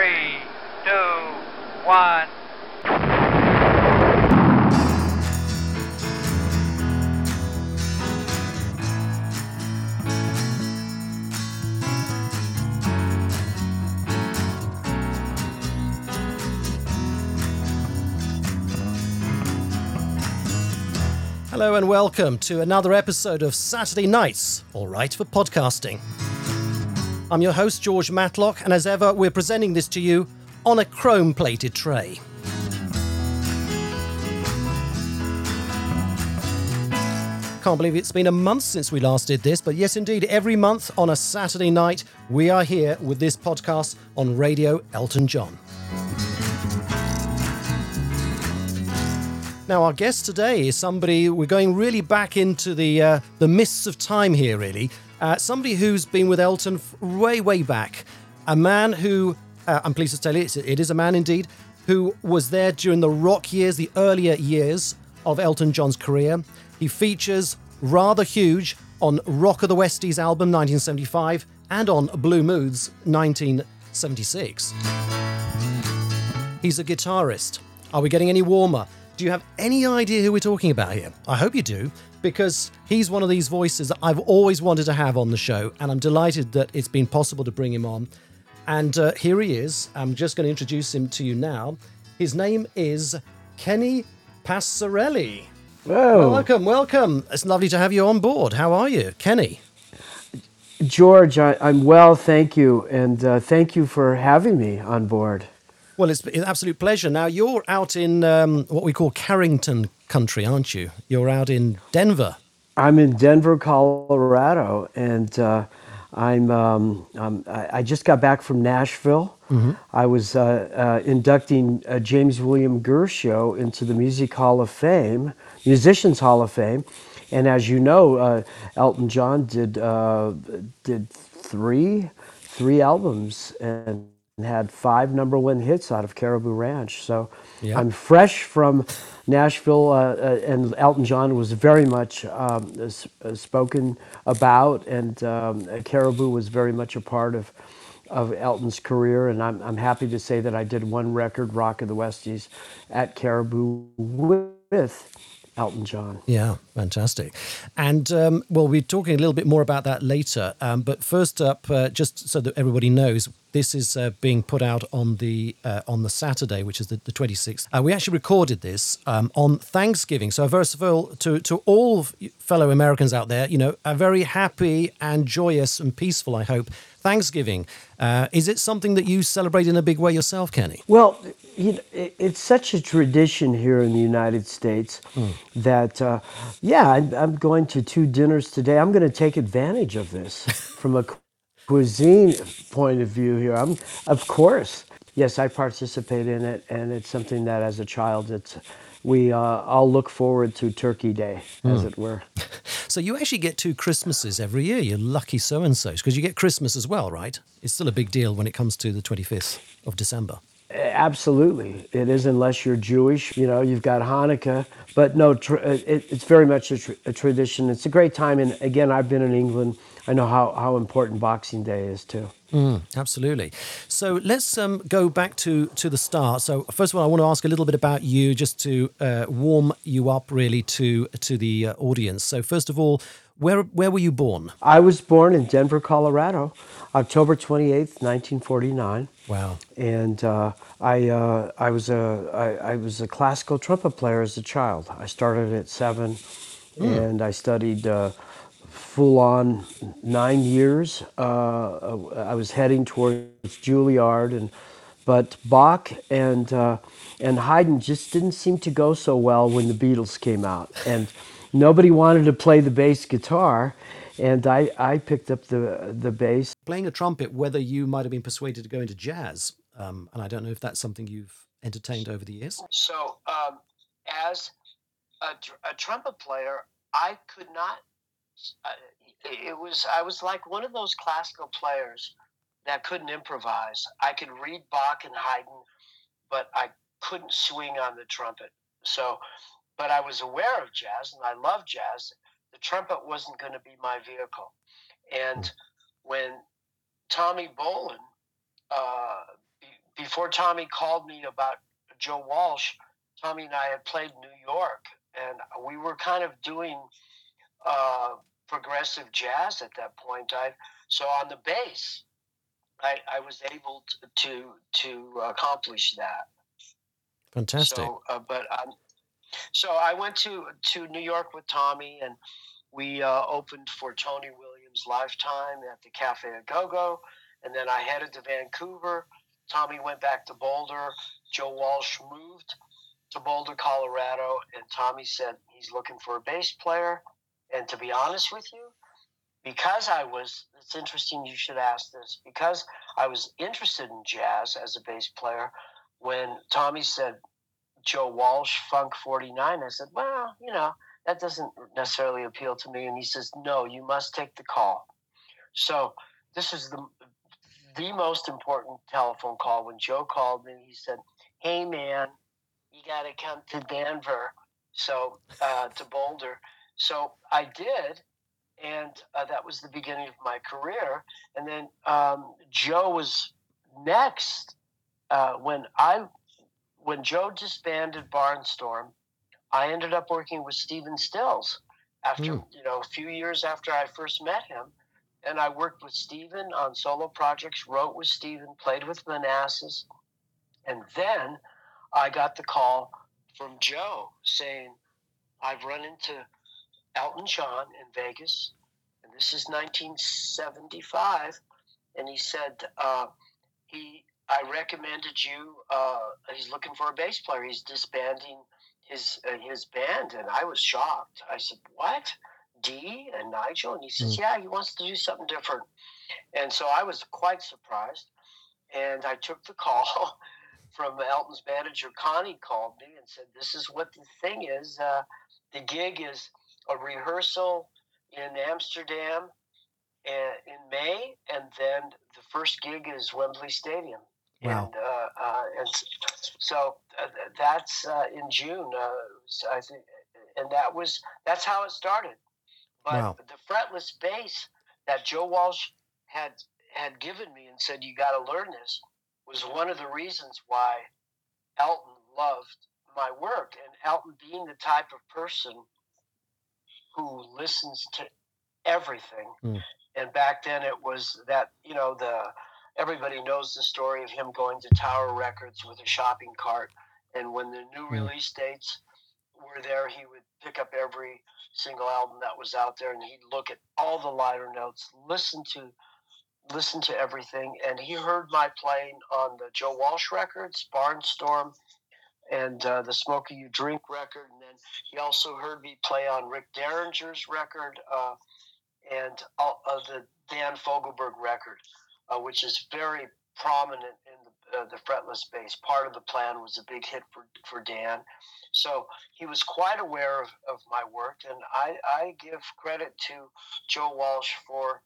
three, two, one. Hello and welcome to another episode of Saturday Nights, all right for podcasting. I'm your host, George Matlock, and as ever, we're presenting this to you on a chrome plated tray. Can't believe it's been a month since we last did this, but yes, indeed, every month on a Saturday night, we are here with this podcast on Radio Elton John. Now, our guest today is somebody we're going really back into the uh, the mists of time here. Really, uh, somebody who's been with Elton way, way back. A man who uh, I'm pleased to tell you, it is a man indeed who was there during the rock years, the earlier years of Elton John's career. He features rather huge on Rock of the Westies album 1975 and on Blue Moves 1976. He's a guitarist. Are we getting any warmer? Do you have any idea who we're talking about here? I hope you do, because he's one of these voices that I've always wanted to have on the show, and I'm delighted that it's been possible to bring him on. And uh, here he is. I'm just going to introduce him to you now. His name is Kenny Passarelli. Whoa. Welcome, welcome. It's lovely to have you on board. How are you, Kenny? George, I, I'm well, thank you. And uh, thank you for having me on board. Well, it's an absolute pleasure. Now, you're out in um, what we call Carrington country, aren't you? You're out in Denver. I'm in Denver, Colorado, and uh, I'm, um, um, I just got back from Nashville. I was uh, uh, inducting James William Guercio into the Music Hall of Fame, Musicians Hall of Fame. And as you know, uh, Elton John did, uh, did three, three albums and had five number one hits out of Caribou Ranch. So Yeah. I'm fresh from Nashville, uh, uh, and Elton John was very much um, s- uh, spoken about, and um, Caribou was very much a part of of Elton's career. And I'm I'm happy to say that I did one record, Rock of the Westies, at Caribou with Elton John. Yeah, fantastic. And um, well, we're talking a little bit more about that later. Um, but first up, uh, just so that everybody knows, this is uh, being put out on the uh, on the Saturday, which is the, the 26th. Uh, we actually recorded this um, on Thanksgiving. So first of all, to to all fellow Americans out there, you know, a very happy and joyous and peaceful, I hope, Thanksgiving. Uh, is it something that you celebrate in a big way yourself, Kenny? Well, you know, it, it's such a tradition here in the United States that, uh, yeah, I'm, I'm going to two dinners today. I'm going to take advantage of this from a cuisine point of view here. I'm, of course, yes, I participate in it, and it's something that, as a child, it's we uh, all look forward to Turkey Day, as it were. So you actually get two Christmases every year. You're lucky so and so because you get Christmas as well, right? It's still a big deal when it comes to the 25th of December. Absolutely, it is unless you're Jewish. You know, you've got Hanukkah, but no, tr- uh, it, it's very much a, tr- a tradition. It's a great time, and again, I've been in England. I know how, how important Boxing Day is too. Mm, absolutely. So let's um, go back to to the start. So first of all, I want to ask a little bit about you, just to uh, warm you up, really, to to the uh, audience. So first of all, where where were you born? I was born in Denver, Colorado, October twenty eighth, nineteen forty nine. Wow. and uh, I uh, I was a I, I was a classical trumpet player as a child. I started at seven, and I studied uh, full on nine years. Uh, I was heading towards Juilliard, and but Bach and uh, and Haydn just didn't seem to go so well when the Beatles came out, and nobody wanted to play the bass guitar. And I, I picked up the the bass Playing a trumpet, whether you might have been persuaded to go into jazz, um, and I don't know if that's something you've entertained over the years. So, um, as a, tr- a trumpet player, I could not. Uh, it was I was like one of those classical players that couldn't improvise. I could read Bach and Haydn, but I couldn't swing on the trumpet. So, but I was aware of jazz and I love jazz. The trumpet wasn't going to be my vehicle. And when Tommy Bolin uh, be- before Tommy called me about Joe Walsh, Tommy and I had played New York, and we were kind of doing uh, progressive jazz at that point. I so on the bass, I, I was able to to, accomplish that. Fantastic. So, uh, but um, so I went to to New York with Tommy, and we uh, opened for Tony Williams Lifetime at the Cafe A Go Go, and then I headed to Vancouver. Tommy went back to Boulder. Joe Walsh moved to Boulder, Colorado, and Tommy said he's looking for a bass player. And to be honest with you, because I was, it's interesting you should ask this, because I was interested in jazz as a bass player, when Tommy said Joe Walsh, Funk 49, I said, well, you know, that doesn't necessarily appeal to me. And he says, no, you must take the call. So this is the the most important telephone call. When Joe called me, he said, hey, man, you got to come to Denver, so uh, to Boulder. So I did, and uh, that was the beginning of my career. And then um, Joe was next uh, when I when Joe disbanded Barnstorm. I ended up working with Stephen Stills after mm. you know a few years after I first met him, and I worked with Stephen on solo projects, wrote with Stephen, played with Manassas, and then I got the call from Joe saying, "I've run into Elton John in Vegas, and this is 1975. And he said, uh, he, I recommended you. Uh, he's looking for a bass player. He's disbanding his uh, his band, and I was shocked. I said, "What? Dee and Nigel?" And he says, mm. "Yeah, he wants to do something different." And so I was quite surprised, and I took the call from Elton's manager. Connie called me and said, "This is what the thing is. Uh, the gig is a rehearsal in Amsterdam in May, and then the first gig is Wembley Stadium. Wow. And, uh, uh, and so uh, that's uh, in June. Uh, I think, and that was that's how it started. But wow. the fretless bass that Joe Walsh had had given me and said you got to learn this was one of the reasons why Elton loved my work. And Elton being the type of person who listens to everything. Mm. And back then it was that, you know, the everybody knows the story of him going to Tower Records with a shopping cart. And when the new mm. release dates were there, he would pick up every single album that was out there and he'd look at all the liner notes, listen to listen to everything. And he heard my playing on the Joe Walsh records, Barnstorm, and uh, the Smoker You Drink record. And then he also heard me play on Rick Derringer's record uh, and uh, the Dan Fogelberg record, uh, which is very prominent in the, uh, the fretless bass. Part of the plan was a big hit for, for Dan. So he was quite aware of, of my work. And I, I give credit to Joe Walsh for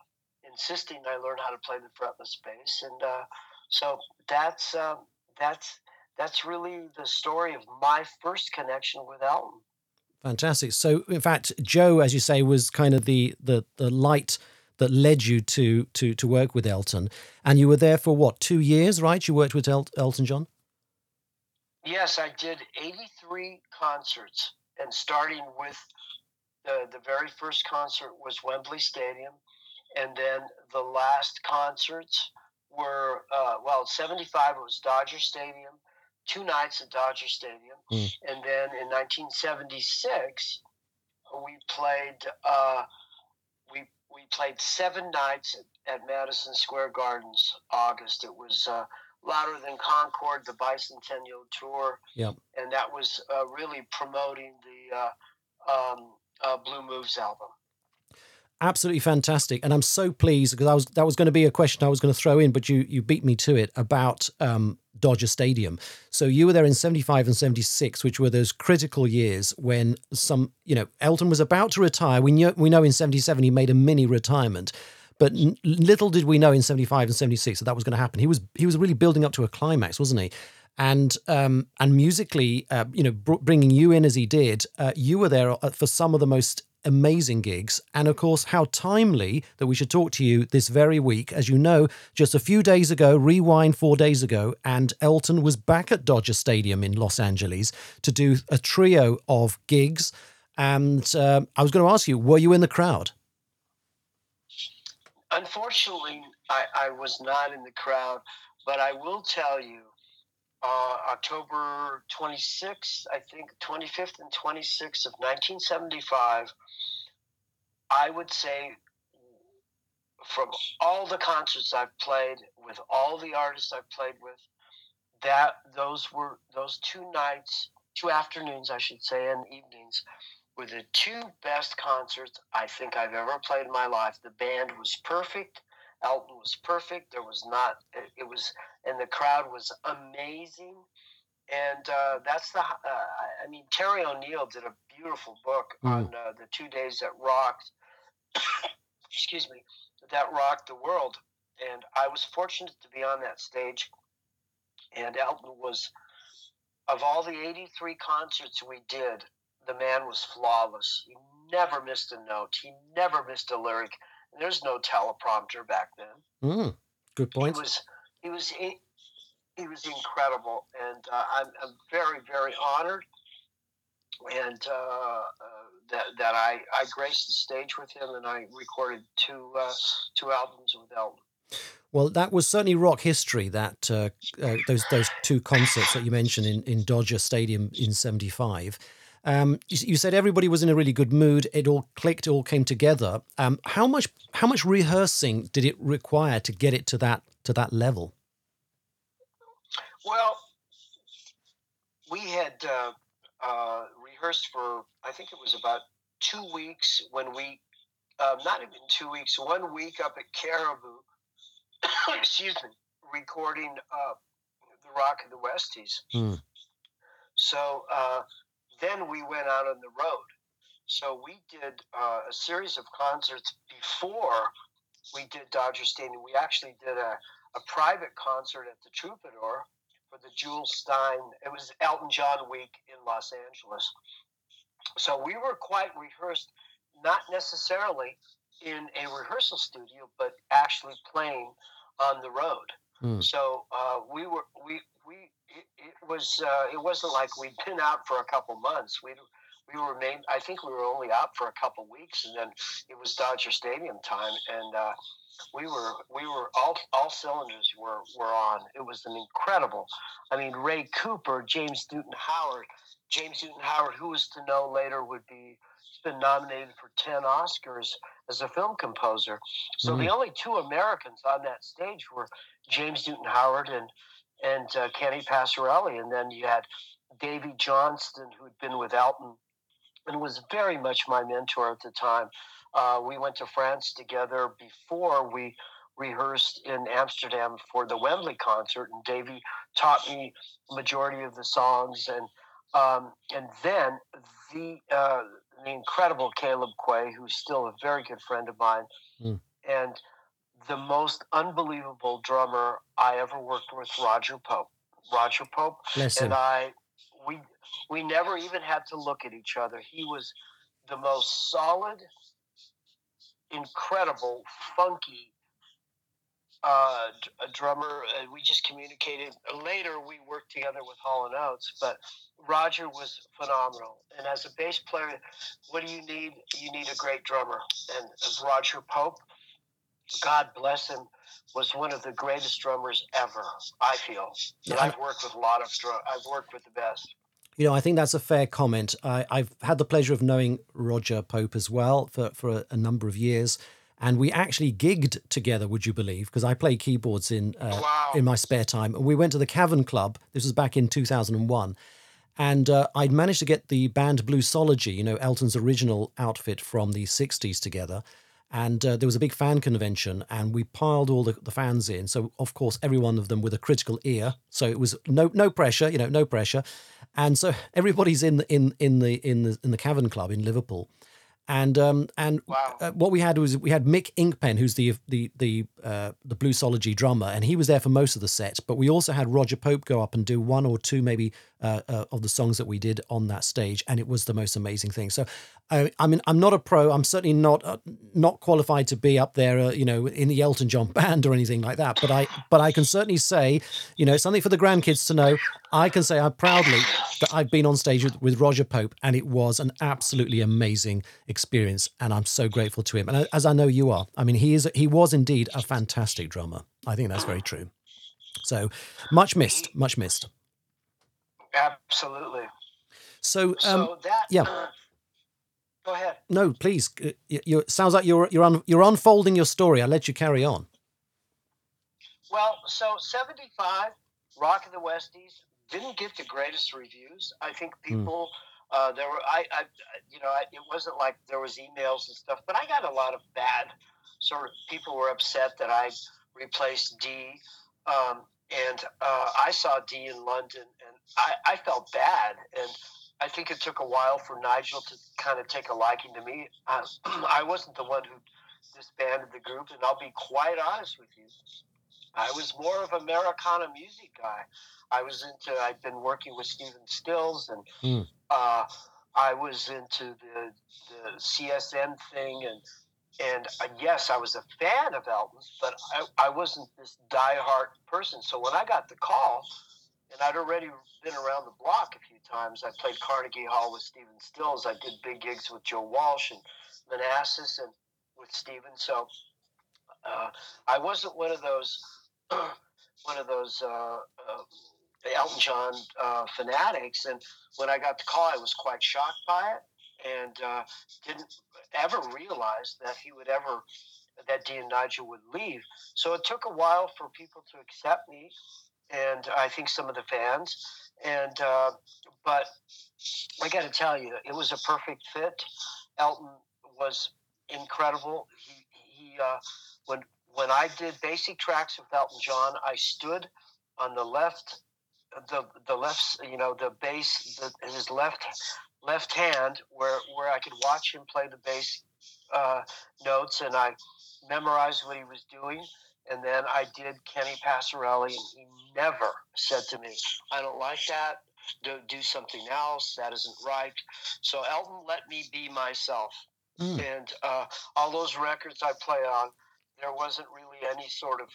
insisting I learn how to play the fretless bass. And uh, so that's, um, that's, that's really the story of my first connection with Elton. Fantastic. So, in fact, Joe, as you say, was kind of the the the light that led you to to to work with Elton, and you were there for what two years, right? You worked with El- Elton John. Yes, I did eighty three concerts, and starting with the the very first concert was Wembley Stadium, and then the last concerts were uh, well, seventy five was Dodger Stadium, two nights at Dodger Stadium, mm. and then in 1976 we played uh, we played seven nights at, at, Madison Square Gardens. August it was uh, louder than Concorde, the bicentennial tour, yep. and that was uh, really promoting the uh, um, uh, Blue Moves album absolutely fantastic and i'm so pleased because i was that was going to be a question i was going to throw in but you you beat me to it about um, Dodger Stadium. So you were there in 75 and 76, which were those critical years when some, you know, Elton was about to retire. We know, we know in 77 he made a mini retirement. But little did we know in 75 and 76 that that was going to happen. He was he was really building up to a climax, wasn't he? And um, and musically, uh, you know, br- bringing you in as he did, uh, you were there uh, for some of the most amazing gigs. And of course, how timely that we should talk to you this very week. As you know, just a few days ago, rewind four days ago, and Elton was back at Dodger Stadium in Los Angeles to do a trio of gigs. And uh, I was going to ask you, were you in the crowd? Unfortunately, I, I was not in the crowd, but I will tell you uh, October 26th, I think 25th and 26th of 1975, I would say from all the concerts I've played with all the artists I've played with, that those were those two nights, two afternoons, I should say, and evenings were the two best concerts I think I've ever played in my life. The band was perfect. Elton was perfect. There was not, it was, and the crowd was amazing. And uh, that's the, uh, I mean, Terry O'Neill did a beautiful book mm. on uh, the two days that rocked, excuse me, that rocked the world. And I was fortunate to be on that stage. And Elton was, of all the 83 concerts we did, the man was flawless. He never missed a note. He never missed a lyric. There's no teleprompter back then. Mm, good point. He was he was he, he was incredible, and uh, I'm, I'm very very honored, and uh, uh, that that I I graced the stage with him, and I recorded two uh, two albums with Elton. Well, that was certainly rock history. That uh, uh, those those two concerts that you mentioned in, in Dodger Stadium in '75. Um, you, you, said everybody was in a really good mood. It all clicked. It all came together. Um, how much how much rehearsing did it require to get it to that to that level? Well, we had uh, uh, rehearsed for I think it was about two weeks when we uh, not even two weeks, one week up at Caribou. excuse me, recording uh, the Rock of the Westies. Mm. So uh, then we went out on the road. So we did uh, a series of concerts before we did Dodger Stadium. We actually did a, a private concert at the Troubadour for the Jules Stein. It was Elton John week in Los Angeles. So we were quite rehearsed, not necessarily in a rehearsal studio, but actually playing on the road. Mm. So uh, we were we we it, it was uh, it wasn't like we'd been out for a couple months. We we were main, I think we were only out for a couple weeks, and then it was Dodger Stadium time, and uh, we were we were all all cylinders were were on. It was an incredible. I mean, Ray Cooper, James Newton Howard, James Newton Howard, who was to know later would be been nominated for 10 Oscars as a film composer. So mm-hmm. the only two Americans on that stage were James Newton Howard and and uh, Kenny Passarelli, and then you had Davey Johnstone, who'd been with Elton and was very much my mentor at the time. Uh, we went to France together before we rehearsed in Amsterdam for the Wembley concert, and Davy taught me majority of the songs, and um, and then the uh, the incredible Caleb Quaye, who's still a very good friend of mine, mm. and the most unbelievable drummer I ever worked with, Roger Pope. Roger Pope Listen. and I, we we never even had to look at each other. He was the most solid, incredible, funky uh, a drummer. Uh, we just communicated. Later, we worked together with Hall and Oates, but Roger was phenomenal. And as a bass player, what do you need? You need a great drummer. And as Roger Pope God bless him, was one of the greatest drummers ever. I feel. I've worked with a lot of drum. I've worked with the best. You know, I think that's a fair comment. I, have had the pleasure of knowing Roger Pope as well for, for a, a number of years. And we actually gigged together, would you believe? Because I play keyboards in uh, wow. in my spare time. And we went to the Cavern Club. This was back in 2001. And uh, I'd managed to get the band Bluesology, you know, Elton's original outfit from the 60s together and uh, there was a big fan convention and we piled all the, the, fans in so of course every one of them with a critical ear so it was no no pressure you know no pressure and so everybody's in the in in the in the in the cavern club in liverpool And um, and Wow. uh, what we had was we had Mick Inkpen, who's the the the uh, the bluesology drummer, and he was there for most of the set. But we also had Roger Pope go up and do one or two, maybe, uh, uh, of the songs that we did on that stage, and it was the most amazing thing. So, I, I mean, I'm not a pro. I'm certainly not uh, not qualified to be up there, uh, you know, in the Elton John band or anything like that. But I but I can certainly say, you know, something for the grandkids to know. I can say I proudly that I've been on stage with, with Roger Pope, and it was an absolutely amazing experience, and I'm so grateful to him. And as I know you are, I mean, he is he was indeed a fantastic drummer. I think that's very true. So much missed, much missed. Absolutely. So, um, so that. yeah. go ahead. no, please. uh, You, you it sounds like you're you're un, you're unfolding your story. I'll let you carry on. Well, so 75, Rock of the Westies, didn't get the greatest reviews. I think Hmm. people, uh, there were, I, I, you know, I, it wasn't like there was emails and stuff, but I got a lot of bad sort of people were upset that I replaced Dee. Um, and uh, I saw Dee in London and I, I felt bad. And I think it took a while for Nigel to kind of take a liking to me. Uh, I wasn't the one who disbanded the group, and I'll be quite honest with you. I was more of a Americana music guy. I was into. I'd been working with Stephen Stills, and Mm. uh, I was into the the CSN thing, and and uh, yes, I was a fan of Elton's, but I, I wasn't this diehard person. So when I got the call, and I'd already been around the block a few times. I played Carnegie Hall with Stephen Stills. I did big gigs with Joe Walsh and Manassas and with Stephen. So uh, I wasn't one of those one of those uh, uh, Elton John uh, fanatics. And when I got the call, I was quite shocked by it, and uh, didn't ever realized that he would ever that Dean Nigel would leave. So it took a while for people to accept me, and I think some of the fans. And uh, but I got to tell you, it was a perfect fit. Elton was incredible. He he uh, when when I did basic tracks with Elton John, I stood on the left, the the left, you know, the bass, the, his left left hand, where where I could watch him play the bass uh, notes, and I memorized what he was doing. And then I did Kenny Passarelli, and he never said to me, "I don't like that. Do do something else. That isn't right." So Elton let me be myself, Mm. and uh, all those records I play on, there wasn't really any sort of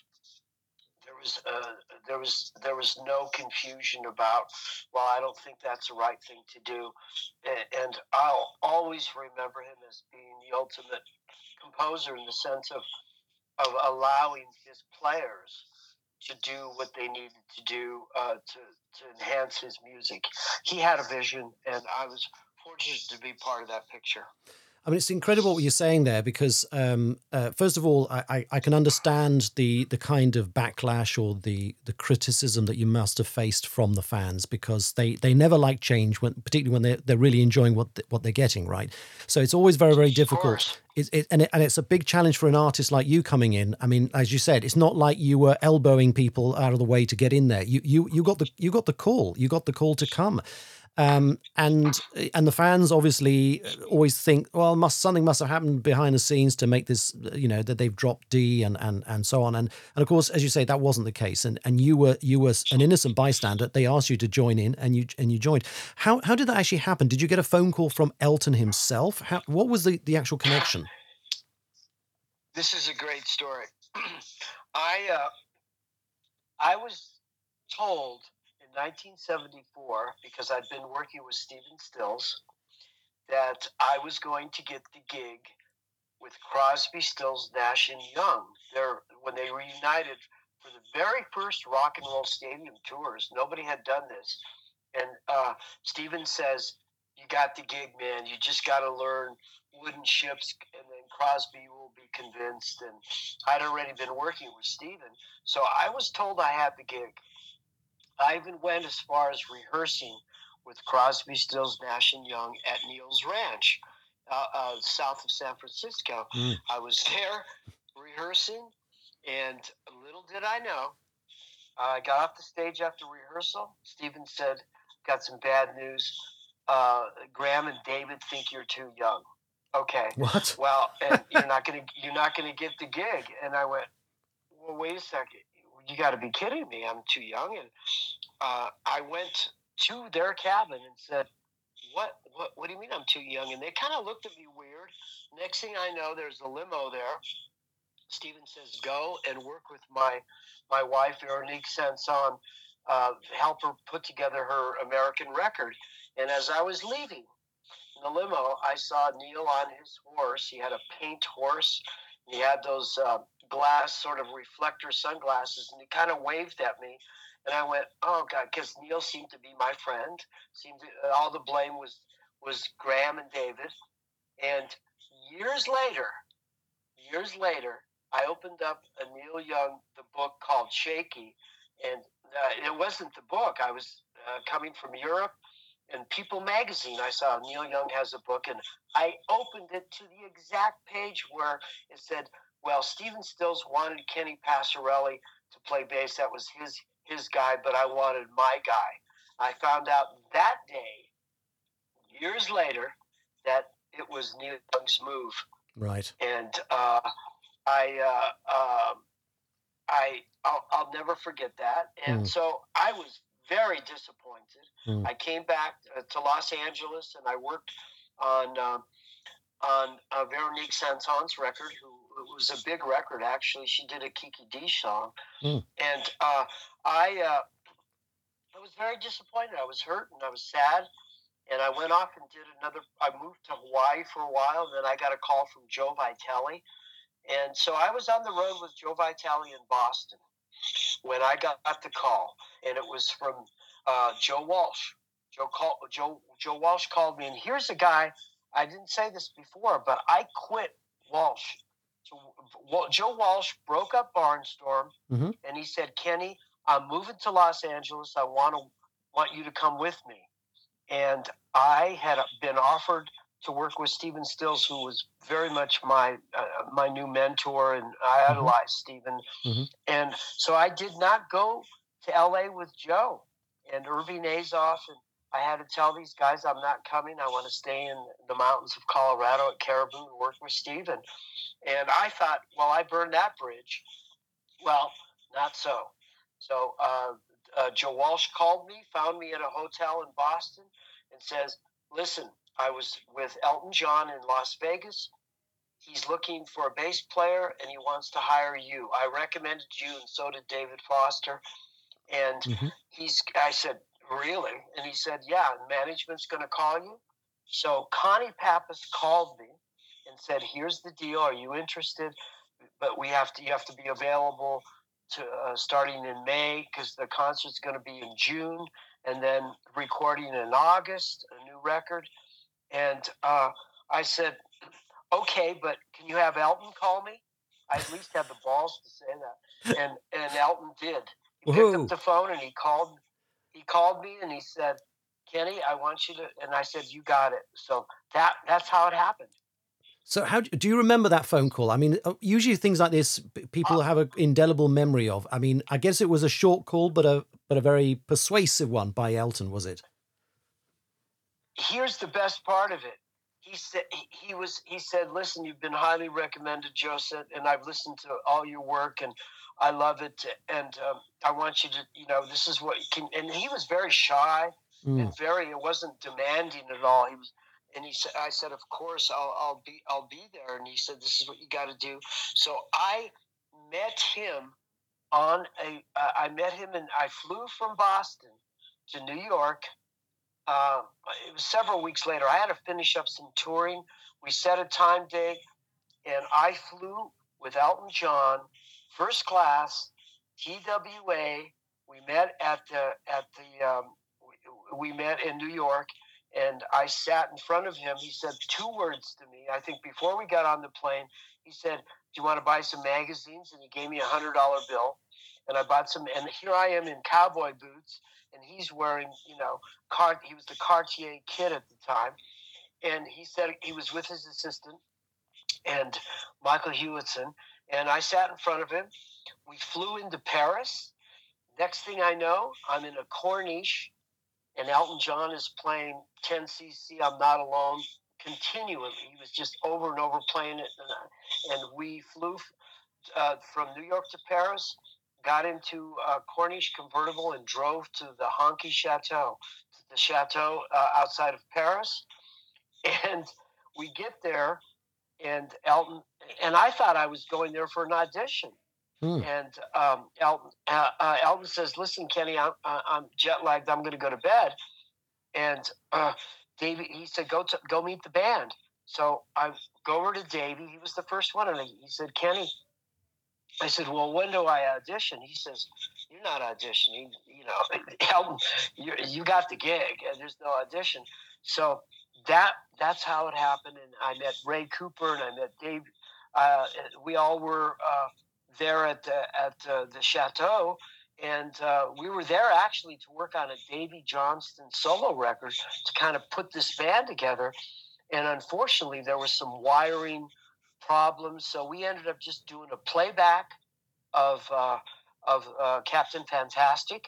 was uh, there was there was no confusion about well I don't think that's the right thing to do. And, and I'll always remember him as being the ultimate composer in the sense of of allowing his players to do what they needed to do uh, to to enhance his music. He had a vision and I was fortunate to be part of that picture I mean, it's incredible what you're saying there because, um, uh, first of all, I, I, I can understand the the kind of backlash or the the criticism that you must have faced from the fans because they, they never like change, when, particularly when they're, they're really enjoying what th- what they're getting, right? So it's always very, very difficult. It, it, and, it, and it's a big challenge for an artist like you coming in. I mean, as you said, it's not like you were elbowing people out of the way to get in there. You you you got the you got the call. You got the call to come. Um, and and the fans obviously always think, well, must something must have happened behind the scenes to make this, you know, that they've dropped Dee and and and so on. And and of course, as you say, that wasn't the case. And and you were you were an innocent bystander. They asked you to join in, and you and you joined. How how did that actually happen? Did you get a phone call from Elton himself? How, what was the the actual connection? This is a great story. I uh, I was told in 1974 because I'd been working with Stephen Stills that I was going to get the gig with Crosby, Stills, Nash and Young. There when they reunited for the very first rock and roll stadium tours. Nobody had done this, and uh, Stephen says, "You got the gig, man. You just got to learn wooden ships, and then Crosby will be convinced." And I'd already been working with Stephen, so I was told I had the gig. I even went as far as rehearsing with Crosby, Stills, Nash and Young at Neil's Ranch, uh, uh, south of San Francisco. Mm. I was there rehearsing, and little did I know, I got off the stage after rehearsal. Stephen said, "Got some bad news. Uh, Graham and David think you're too young." Okay. What? Well, and you're not gonna you're not gonna get the gig. And I went, well, wait a second. You got to be kidding me. I'm too young. And uh, I went to their cabin and said, what, what, what do you mean I'm too young? And they kind of looked at me weird. Next thing I know, there's a limo there. Stephen says, go and work with my, my wife, Veronique Sanson, uh, help her put together her American record. And as I was leaving in the limo, I saw Neil on his horse. He had a paint horse. He had those uh, glass sort of reflector sunglasses, and he kind of waved at me. And I went, "Oh God," because Neil seemed to be my friend. Seemed to, all the blame was was Graham and David. And years later, years later, I opened up a Neil Young the book called Shaky, and uh, it wasn't the book. I was uh, coming from Europe, and People Magazine. I saw Neil Young has a book, and I opened it to the exact page where it said, "Well, Stephen Stills wanted Kenny Passarelli to play bass. That was his his guy, but I wanted my guy." I found out that day, years later, that it was Neil Young's move Right. and uh, I, uh, um, I, I'll, I'll never forget that. And Mm. so I was very disappointed. Mm. I came back uh, to Los Angeles and I worked on um, on uh, Veronique Sanson's record, who it was a big record actually. She did a Kiki Dee song, Mm. and uh, I uh, I was very disappointed. I was hurt and I was sad. And I went off and did another. I moved to Hawaii for a while. And then I got a call from Joe Vitale, and so I was on the road with Joe Vitale in Boston when I got the call, and it was from uh, Joe Walsh. Joe call, Joe Joe Walsh called me, and here's a guy. I didn't say this before, but I quit Walsh. So, Joe Walsh broke up Barnstorm, Mhm. and he said, "Kenny, I'm moving to Los Angeles. I want to want you to come with me." And I had been offered to work with Stephen Stills, who was very much my uh, my new mentor, and I Mhm. idolized Stephen. Mhm. And so I did not go to L.A. with Joe and Irving Azoff, and I had to tell these guys I'm not coming. I want to stay in the mountains of Colorado at Caribou and work with Stephen. And I thought, well, I burned that bridge. Well, not so. So uh, uh, Joe Walsh called me, found me at a hotel in Boston, and says, "Listen, I was with Elton John in Las Vegas. He's looking for a bass player, and he wants to hire you. I recommended you, and so did David Foster. And Mhm. he's, I said, really? And he said, yeah. Management's going to call you. So Connie Pappas called me and said, "Here's the deal. Are you interested? But we have to. You have to be available." to uh, starting in May because the concert's going to be in June, and then recording in August a new record. And uh, I said, okay, but can you have Elton call me? I at least had the balls to say that, and and Elton did. He picked up the phone and he called. He called me and he said, "Kenny, I want you to." And I said, "You got it." So that that's how it happened. So, how do you remember that phone call? I mean, uh, usually things like this, people have an indelible memory of. I mean, I guess it was a short call, but a but a very persuasive one by Elton, was it? here's the best part of it. He said he, was he said, "Listen, you've been highly recommended, Joseph, and I've listened to all your work, and I love it. And um, I want you to, you know, this is what you can." And he was very shy Mm. and very. It wasn't demanding at all. He was, and he said, "I said, of course, I'll, I'll be, I'll be there." And he said, "This is what you got to do." So I met him on a. Uh, I met him, and I flew from Boston to New York uh, it was several weeks later. I had to finish up some touring. We set a time date, and I flew with Elton John, first class, TWA. We met at the at the um, we, met in New York, and I sat in front of him. He said two words to me. I think before we got on the plane, he said, "Do you want to buy some magazines?" And he gave me a hundred dollar bill, and I bought some. And here I am in cowboy boots, and he's wearing, you know, he was the Cartier kid at the time, and he said he was with his assistant and Michael Hewitson, and I sat in front of him. We flew into Paris. Next thing I know, I'm in a Corniche, and Elton John is playing 10cc. I'm not alone. continually. He was just over and over playing it, and, and we flew uh, from New York to Paris, got into a Corniche convertible, and drove to the Honky Chateau, the chateau uh, outside of Paris, and we get there, and Elton and I thought I was going there for an audition. Hmm. And um, Elton, uh, uh, Elton says, "Listen, Kenny, I'm, uh, I'm jet lagged. I'm going to go to bed." And uh, Davey, he said, "Go to go meet the band." So I go over to Davey. He was the first one, and he said, "Kenny." I said, "Well, when do I audition?" He says, "You're not auditioning. You know, you you got the gig, and there's no audition." So that that's how it happened. And I met Ray Cooper, and I met Dave. Uh, we all were uh, there at the, at uh, the chateau, and uh, we were there actually to work on a Davey Johnstone solo record to kind of put this band together. And unfortunately, there was some wiring problems, so we ended up just doing a playback of uh, of uh, Captain Fantastic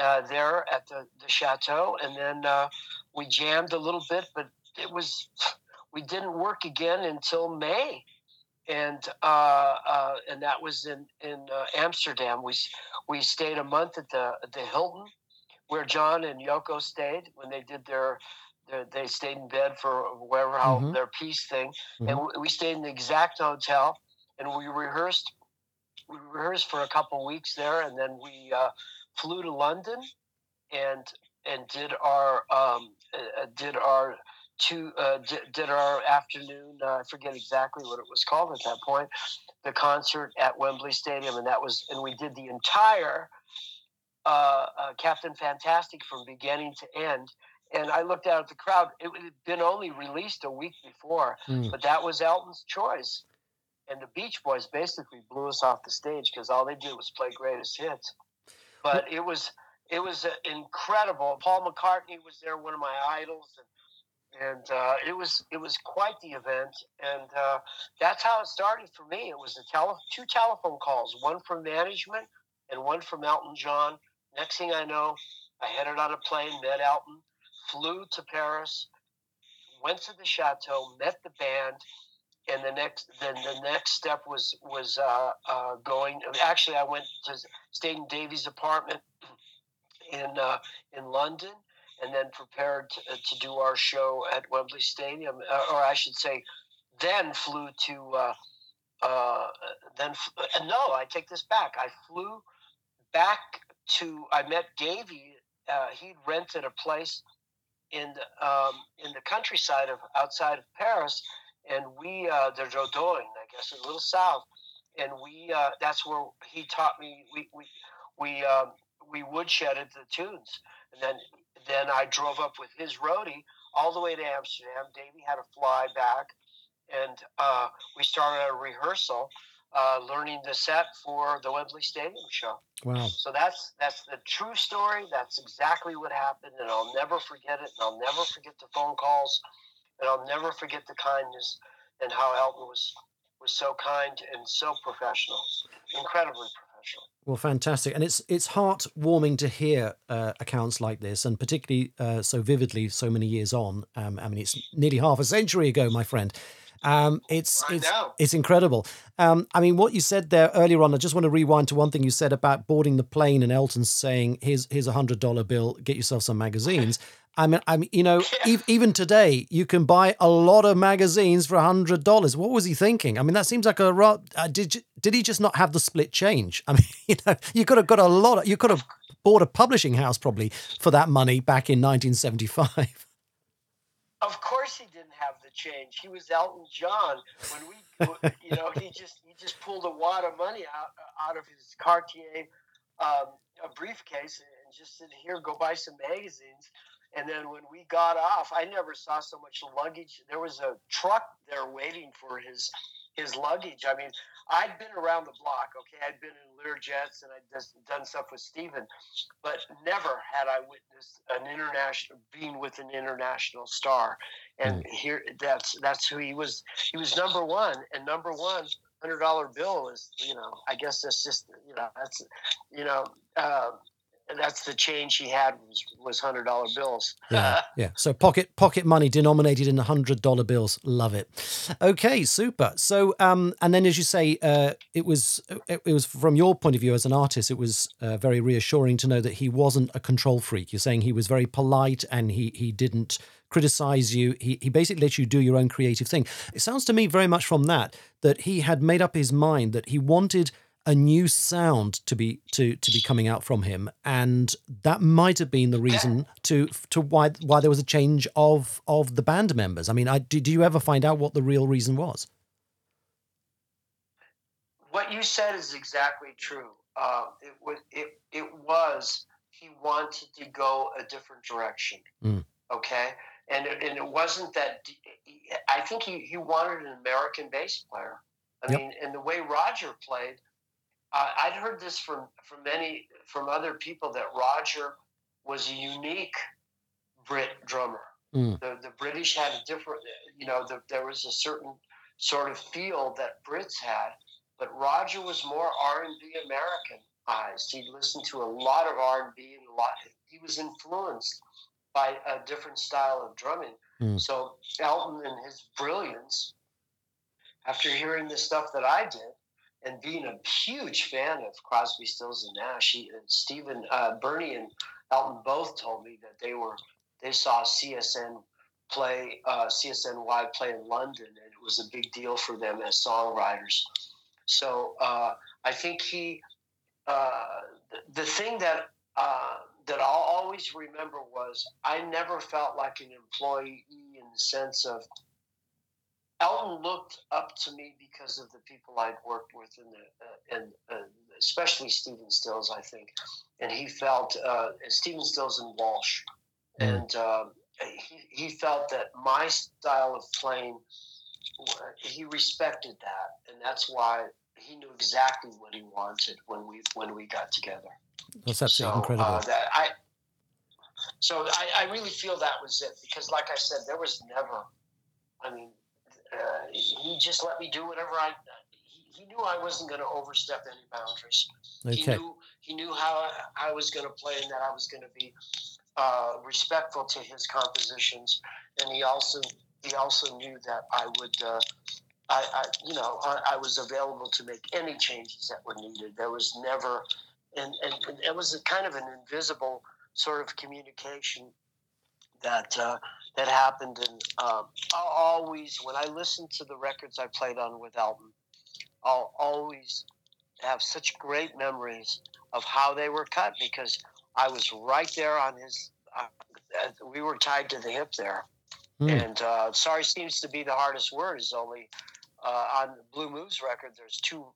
uh, there at the, the chateau, and then uh, we jammed a little bit, but it was we didn't work again until May and uh, uh, and that was in in Amsterdam. We we stayed a month at the the Hilton, where John and Yoko stayed when they did their. They stayed in bed for whatever how mm-hmm. their peace thing, mm-hmm. and we stayed in the exact hotel, and we rehearsed. We rehearsed for a couple weeks there, and then we uh, flew to London, and and did our um, uh, did our to uh, d- did our afternoon. Uh, I forget exactly what it was called at that point. The concert at Wembley Stadium, and that was, and we did the entire uh, uh Captain Fantastic from beginning to end. And I looked out at the crowd. It had been only released a week before, mm. but that was Elton's choice. And the Beach Boys basically blew us off the stage because all they did was play greatest hits. But it was it was incredible. Paul McCartney was there, one of my idols, and and uh, it was it was quite the event, and uh, that's how it started for me. It was a tele- two telephone calls, one from management and one from Elton John. Next thing I know, I headed on a plane, met Elton, flew to Paris, went to the chateau, met the band, and the next then the next step was was uh, uh going. Actually, I went to stayed in Davy's apartment in uh, in London and then prepared to, uh, to do our show at Wembley Stadium, uh, or I should say, then flew to. Uh, then no, I take this back. I flew back to. I met Davey. Uh, he'd rented a place in the, um, in the countryside of outside of Paris, and we uh, the Dordogne, I guess, a little south, and we uh, that's where he taught me. We we we um, we woodshedded the tunes, and then then I drove up with his roadie all the way to Amsterdam. Davey had to fly back, and uh, we started a rehearsal, uh, learning the set for the Wembley Stadium show. Wow! So that's that's the true story. That's exactly what happened, and I'll never forget it. And I'll never forget the phone calls, and I'll never forget the kindness and how Elton was was so kind and so professional, incredibly professional. Well, fantastic, and it's it's heartwarming to hear uh, accounts like this, and particularly uh, so vividly, so many years on. Um, I mean, it's nearly half a century ago, my friend. Um, it's it's it's incredible. Um, I mean, what you said there earlier on. I just want to rewind to one thing you said about boarding the plane and Elton saying, "Here's here's a hundred dollar bill. Get yourself some magazines." I mean, I mean, you know, yeah. e- even today, you can buy a lot of magazines for a hundred dollars. What was he thinking? I mean, that seems like a uh, did you, did he just not have the split change? I mean, you know, you could have got a lot. Of, you could have bought a publishing house probably for that money back in 1975. Of course, he didn't have the change. He was Elton John. When we, you know, he just he just pulled a wad of money out out of his Cartier um, a briefcase and just said, "Here, go buy some magazines." And then when we got off, I never saw so much luggage. There was a truck there waiting for his his luggage. I mean, I'd been around the block. Okay, I'd been in Learjets and I'd just done stuff with Stephen, but never had I witnessed an international being with an international star. And mm. here, that's that's who he was. He was number one, and number one hundred dollar bill is you know I guess that's just you know that's you know. Uh, that's the change he had was, was hundred dollar bills. Yeah, yeah. So pocket pocket money denominated in hundred dollar bills. Love it. Okay, super. So, um, and then as you say, uh, it was it, it was from your point of view as an artist, it was uh, very reassuring to know that he wasn't a control freak. You're saying he was very polite and he he didn't criticize you. He he basically let you do your own creative thing. It sounds to me very much from that that he had made up his mind that he wanted a new sound to be to to be coming out from him. And that might have been the reason to to why why there was a change of of the band members. I mean i did you ever find out what the real reason was? What you said is exactly true. Uh, it was it, it was he wanted to go a different direction Mm. okay? And it, and it wasn't that i think he, he wanted an american bass player. I Yep. mean and the way roger played uh, I'd heard this from from many from other people that Roger was a unique Brit drummer. Mm. The the British had a different, you know, the, there was a certain sort of feel that Brits had, but Roger was more R and B Americanized. He listened to a lot of R and B and a lot. He was influenced by a different style of drumming. Mm. So Elton and his brilliance, after hearing the stuff that I did and being a huge fan of Crosby, Stills and Nash, he, and Stephen, uh, Bernie, and Elton both told me that they were they saw CSN play uh, CSNY play in London, and it was a big deal for them as songwriters. So uh, I think he uh, the, thing that uh, that I'll always remember was I never felt like an employee in the sense of Elton looked up to me because of the people I'd worked with, in the, uh, and uh, especially Stephen Stills, I think. And he felt uh, Stephen Stills and Walsh, and um, he, he felt that my style of playing, he respected that, and that's why he knew exactly what he wanted when we when we got together. that's absolutely so, incredible Uh, that I, so I, I really feel that was it because, like I said, there was never. I mean, uh, he just let me do whatever I. He, he knew I wasn't going to overstep any boundaries. He knew he knew how I, I was going to play and that I was going to be uh, respectful to his compositions, and he also he also knew that I would. Uh, I, I, you know, I, I was available to make any changes that were needed. There was never, and, and, and it was a kind of an invisible sort of communication that uh, that happened. And um, I'll always, when I listen to the records I played on with Elton, I'll always have such great memories of how they were cut because I was right there on his. Uh, we were tied to the hip there, Mm. and uh, sorry seems to be the hardest word. Is only uh, on Blue Moves record. There's two.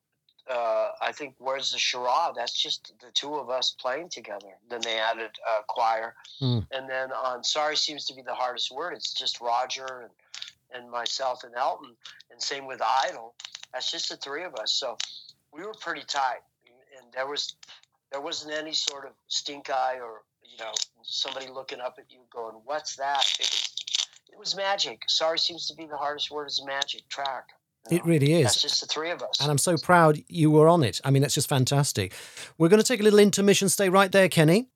Uh, I think where's the Shoorah? That's just the two of us playing together. Then they added uh, choir, Mm. and then on Sorry seems to be the hardest word. It's just Roger and and myself and Elton, and same with Idol. That's just the three of us. So we were pretty tight, and there was there wasn't any sort of stink eye or you know somebody looking up at you going, "What's that?" It was, it was magic. Sorry seems to be the hardest word. Is magic track. It really That's is just the three of us. and i'm so proud you were on it. I mean that's just fantastic. We're going to take a little intermission stay right there kenny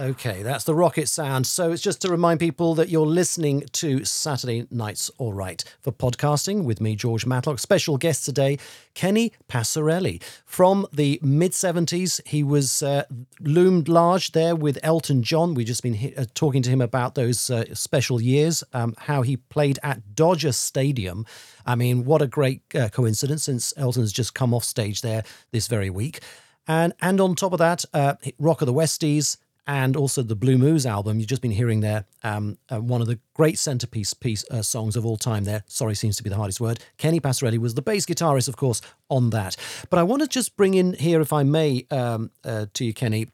Okay, that's the rocket sound. So it's just to remind people that you're listening to Saturday Nights All Right for podcasting with me, George Matlock. Special guest today, Kenny Passarelli. From the mid 70s, he was uh, loomed large there with Elton John. We've just been uh, talking to him about those uh, special years, um, how he played at Dodger Stadium. I mean, what a great uh, coincidence since Elton's just come off stage there this very week. And, and on top of that, uh, Rock of the Westies, and also the Blue Moves album. You've just been hearing there um, uh, one of the great centerpiece piece uh, songs of all time. There, sorry, seems to be the hardest word. Kenny Passarelli was the bass guitarist, of course, on that. But I want to just bring in here, if I may, um, uh, to you, Kenny.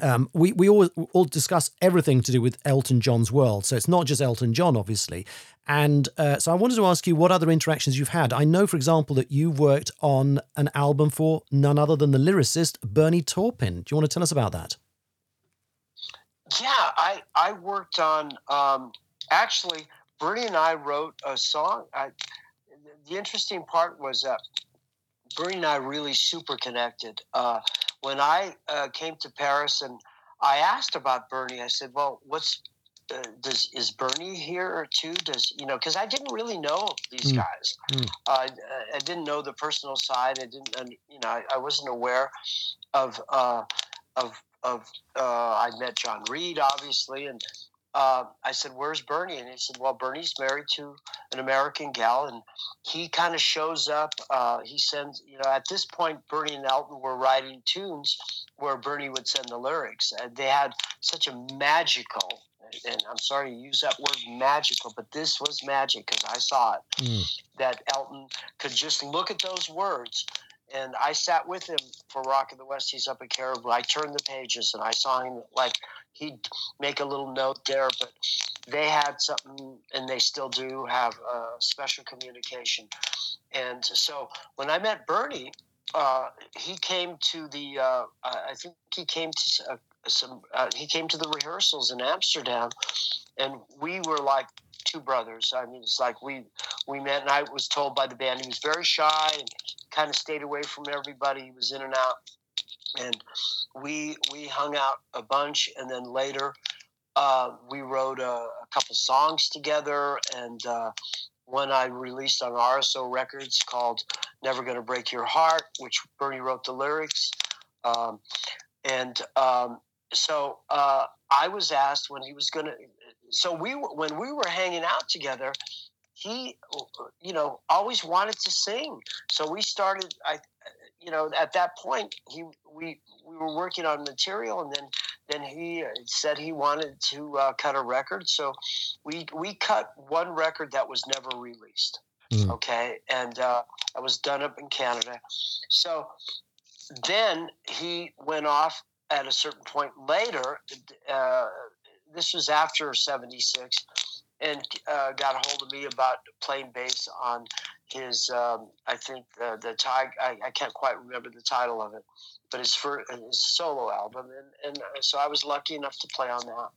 Um, we we all, all discuss everything to do with Elton John's world, so it's not just Elton John, obviously. And uh, so I wanted to ask you what other interactions you've had. I know, for example, that you've worked on an album for none other than the lyricist Bernie Taupin. Do you want to tell us about that? Yeah, I I worked on um, actually Bernie and I wrote a song. I, the interesting part was that Bernie and I really super connected. Uh, when I uh, came to Paris and I asked about Bernie, I said, "Well, what's uh, does is Bernie here too? Does you know? Because I didn't really know these Mm. guys. Mm. Uh, I didn't know the personal side. I didn't, and, you know, I, I wasn't aware of uh, of of. Uh, I met John Reid, obviously, and uh, I said, "Where's Bernie?" And he said, "Well, Bernie's married to an American gal, and he kind of shows up. Uh, he sends, you know, at this point, Bernie and Elton were writing tunes where Bernie would send the lyrics. And they had such a magical." And I'm sorry to use that word magical, but this was magic because I saw it Mm. that Elton could just look at those words. And I sat with him for Rock of the Westies up at Caribou. I turned the pages and I saw him like he'd make a little note there, but they had something, and they still do have uh, special communication. And so when I met Bernie, uh, he came to the. Uh, I I think he came to uh, some. Uh, he came to the rehearsals in Amsterdam, and we were like two brothers. I mean, it's like we we met, and I was told by the band he was very shy and kind of stayed away from everybody. He was in and out, and we we hung out a bunch, and then later uh, we wrote a, a couple songs together, and uh, one I released on RSO Records called "Never Gonna Break Your Heart," which Bernie wrote the lyrics, um, and um, so uh, I was asked when he was gonna. So we when we were hanging out together, he, you know, always wanted to sing. So we started. I, you know, at that point, he we we were working on material, and then then he said he wanted to uh, cut a record. So we we cut one record that was never released. Mm. Okay, and uh, I was done up in Canada. So then he went off at a certain point later. Uh, this was after '76, and uh, got a hold of me about playing bass on his. Um, I think the the tag. I, I can't quite remember the title of it, but his first his solo album, and and so I was lucky enough to play on that.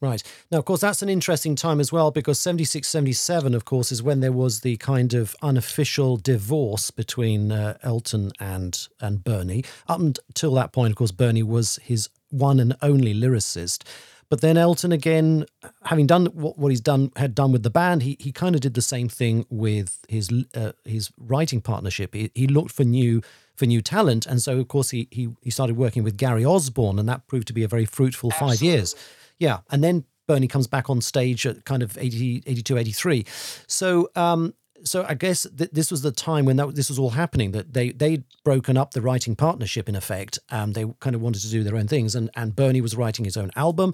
Right. Now, of course, that's an interesting time as well because 76, 77, of course, is when there was the kind of unofficial divorce between uh, Elton and, and Bernie. Up until that point, of course, Bernie was his one and only lyricist. But then Elton, again, having done what, what he's done, had done with the band, he, he kind of did the same thing with his uh, his writing partnership. He, he looked for new for new talent, and so of course he, he he started working with Gary Osborne, and that proved to be a very fruitful five years. Yeah. And then Bernie comes back on stage at kind of 80, 82, 83. So, um, so I guess th- this was the time when that, this was all happening. That they they'd broken up the writing partnership in effect. Um, they kind of wanted to do their own things, and and Bernie was writing his own album,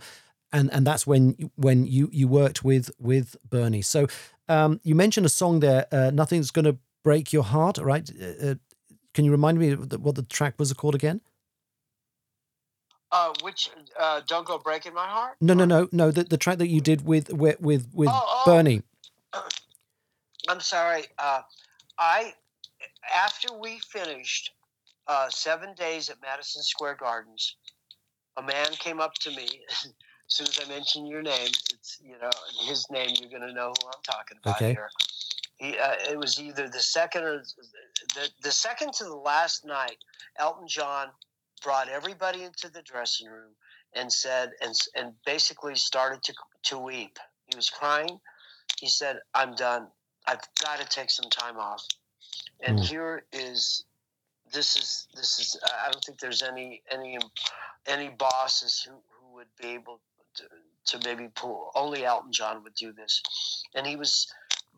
and and that's when when you you worked with with Bernie. So um, you mentioned a song there, uh, "Nothing's Gonna Break Your Heart," right? Uh, uh, can you remind me of the, what the track was called again? Uh, which uh, don't go breaking my heart. No, no, no, no. The, the track that you did with with with, with Oh, oh. Bernie. I'm sorry. Uh, I after we finished uh, seven days at Madison Square Gardens, a man came up to me. as soon as I mention your name, it's you know his name. You're going to know who I'm talking about Okay. here. He, uh, it was either the second or the, the second to the last night. Elton John brought everybody into the dressing room and said and and basically started to to weep. He was crying. He said, "I'm done. I've got to take some time off." And Mm. here is this is this is I don't think there's any any any bosses who, who would be able to, maybe pull only Elton John would do this. And he was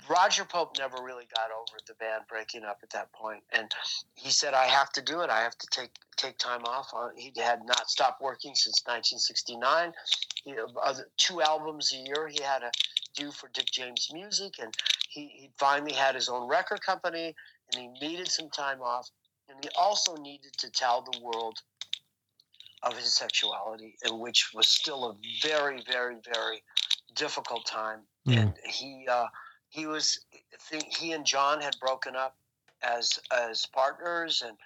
Roger Pope never really got over the band breaking up at that point, and he said, "I have to do it. I have to take take time off." Uh, He had not stopped working since 1969. He, other, two albums a year he had to do for Dick James Music, and he, he finally had his own record company, and he needed some time off, and he also needed to tell the world of his sexuality, which was still a very, very, very difficult time. Mm. And he uh, he was he and John had broken up as as partners, and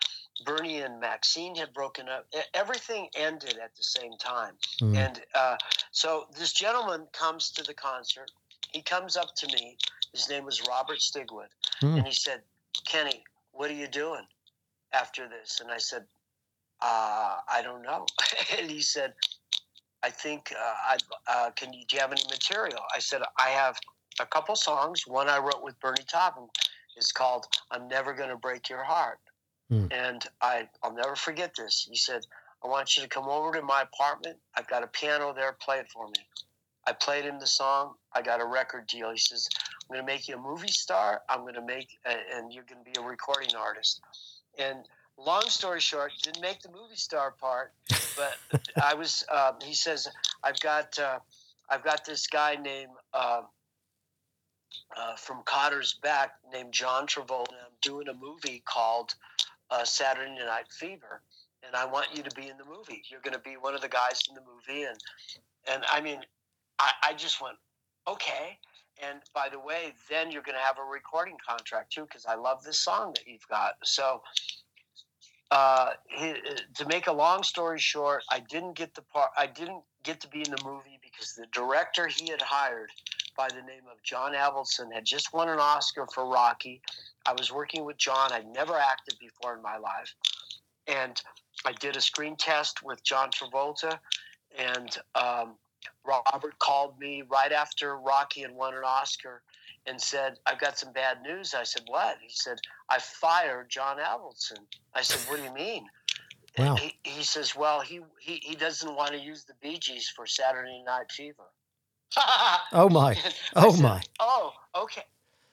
Bernie and Maxine had broken up. Everything ended at the same time. Mm. And uh, so this gentleman comes to the concert. He comes up to me. His name was Robert Stigwood. Hmm. And he said, Kenny, what are you doing after this? And I said, uh, I don't know. and he said, I think, uh, I, uh, can you, do you have any material? I said, I have a couple songs. One I wrote with Bernie Taupin is called I'm Never Gonna Break Your Heart. Hmm. And I, I'll never forget this. He said, I want you to come over to my apartment. I've got a piano there. Play it for me. I played him the song. I got a record deal. He says, I'm going to make you a movie star. I'm going to make, and you're going to be a recording artist. And long story short, didn't make the movie star part, but I was. Um, he says, I've got, uh, I've got this guy named uh, uh, from Kotter's Back named John Travolta. I'm doing a movie called uh, Saturday Night Fever, and I want you to be in the movie. You're going to be one of the guys in the movie, and and I mean, I, I just went, okay. And by the way, then you're going to have a recording contract too, because I love this song that you've got. So, uh, he, to make a long story short, I didn't get the part. I didn't get to be in the movie because the director he had hired, by the name of John Avildsen, had just won an Oscar for Rocky. I was working with John. I'd never acted before in my life, and I did a screen test with John Travolta, and um, Robert called me right after Rocky had won an Oscar and said, I've got some bad news. I said, What? He said, I fired John Avildsen. I said, What do you mean? Wow. He, he says, Well, he, he, he doesn't want to use the Bee Gees for Saturday Night Fever. Oh my. Oh said, my. Oh, okay.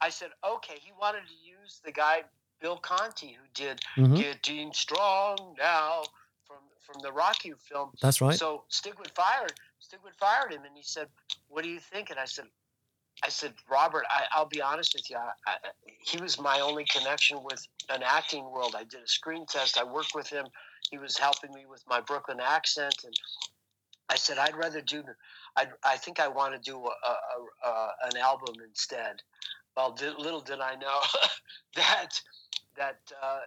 I said, Okay. He wanted to use the guy, Bill Conti, who did Mhm. Getting Strong Now from, from the Rocky film. That's right. So Stigwood fired Stigwood fired him, and he said, "What do you think?" And I said, "I said, Robert, I, I'll be honest with you. I, I, he was my only connection with an acting world. I did a screen test. I worked with him. He was helping me with my Brooklyn accent, and I said, I'd rather do. I I think I want to do a, a, a, an album instead. Well, did, little did I know that that uh,